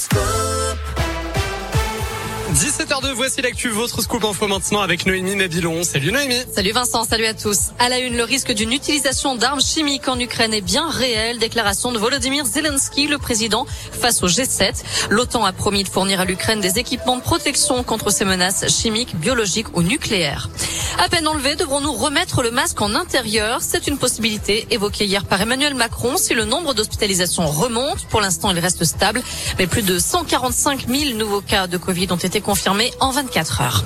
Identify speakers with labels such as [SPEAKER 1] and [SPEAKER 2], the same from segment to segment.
[SPEAKER 1] school. 17h02, voici l'actu, votre scoop info maintenant avec Noémie Nabilon. Salut Noémie.
[SPEAKER 2] Salut Vincent, salut à tous. À la une, le risque d'une utilisation d'armes chimiques en Ukraine est bien réel. Déclaration de Volodymyr Zelensky, le président, face au G7. L'OTAN a promis de fournir à l'Ukraine des équipements de protection contre ces menaces chimiques, biologiques ou nucléaires. À peine enlevé, devrons-nous remettre le masque en intérieur? C'est une possibilité évoquée hier par Emmanuel Macron si le nombre d'hospitalisations remonte. Pour l'instant, il reste stable, mais plus de 145 000 nouveaux cas de Covid ont été confirmé en 24 heures.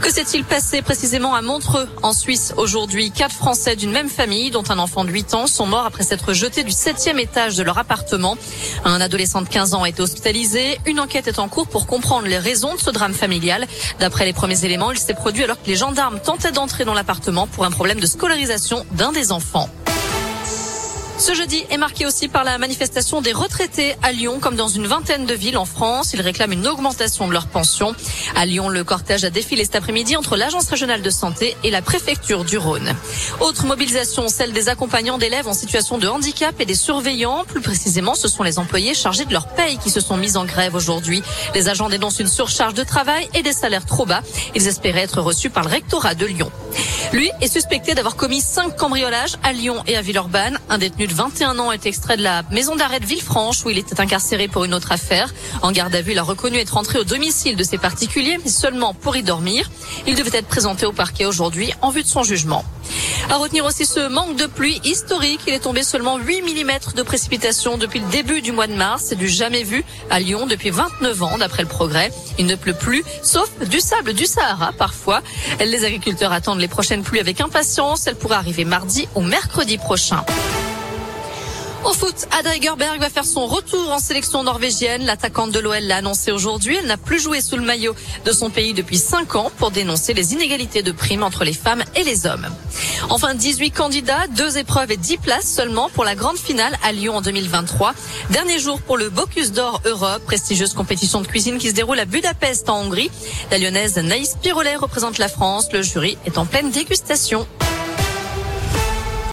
[SPEAKER 2] Que s'est-il passé précisément à Montreux, en Suisse, aujourd'hui? Quatre Français d'une même famille, dont un enfant de 8 ans, sont morts après s'être jetés du septième étage de leur appartement. Un adolescent de 15 ans a été hospitalisé. Une enquête est en cours pour comprendre les raisons de ce drame familial. D'après les premiers éléments, il s'est produit alors que les gendarmes tentaient d'entrer dans l'appartement pour un problème de scolarisation d'un des enfants. Ce jeudi est marqué aussi par la manifestation des retraités à Lyon, comme dans une vingtaine de villes en France. Ils réclament une augmentation de leur pension. À Lyon, le cortège a défilé cet après-midi entre l'Agence régionale de santé et la préfecture du Rhône. Autre mobilisation, celle des accompagnants d'élèves en situation de handicap et des surveillants. Plus précisément, ce sont les employés chargés de leur paye qui se sont mis en grève aujourd'hui. Les agents dénoncent une surcharge de travail et des salaires trop bas. Ils espéraient être reçus par le rectorat de Lyon. Lui est suspecté d'avoir commis cinq cambriolages à Lyon et à Villeurbanne. Un détenu de 21 ans est extrait de la maison d'arrêt de Villefranche où il était incarcéré pour une autre affaire. En garde à vue, il a reconnu être entré au domicile de ses particuliers, mais seulement pour y dormir. Il devait être présenté au parquet aujourd'hui en vue de son jugement. À retenir aussi ce manque de pluie historique. Il est tombé seulement 8 mm de précipitations depuis le début du mois de mars. C'est du jamais vu à Lyon depuis 29 ans, d'après le progrès. Il ne pleut plus, sauf du sable du Sahara parfois. Les agriculteurs attendent les prochaines pluies avec impatience. Elles pourraient arriver mardi ou mercredi prochain. Au foot, Ada Egerberg va faire son retour en sélection norvégienne. L'attaquante de l'OL l'a annoncé aujourd'hui. Elle n'a plus joué sous le maillot de son pays depuis 5 ans pour dénoncer les inégalités de primes entre les femmes et les hommes. Enfin, 18 candidats, deux épreuves et 10 places seulement pour la grande finale à Lyon en 2023. Dernier jour pour le Bocuse d'Or Europe, prestigieuse compétition de cuisine qui se déroule à Budapest en Hongrie. La lyonnaise Naïs Pirolet représente la France. Le jury est en pleine dégustation.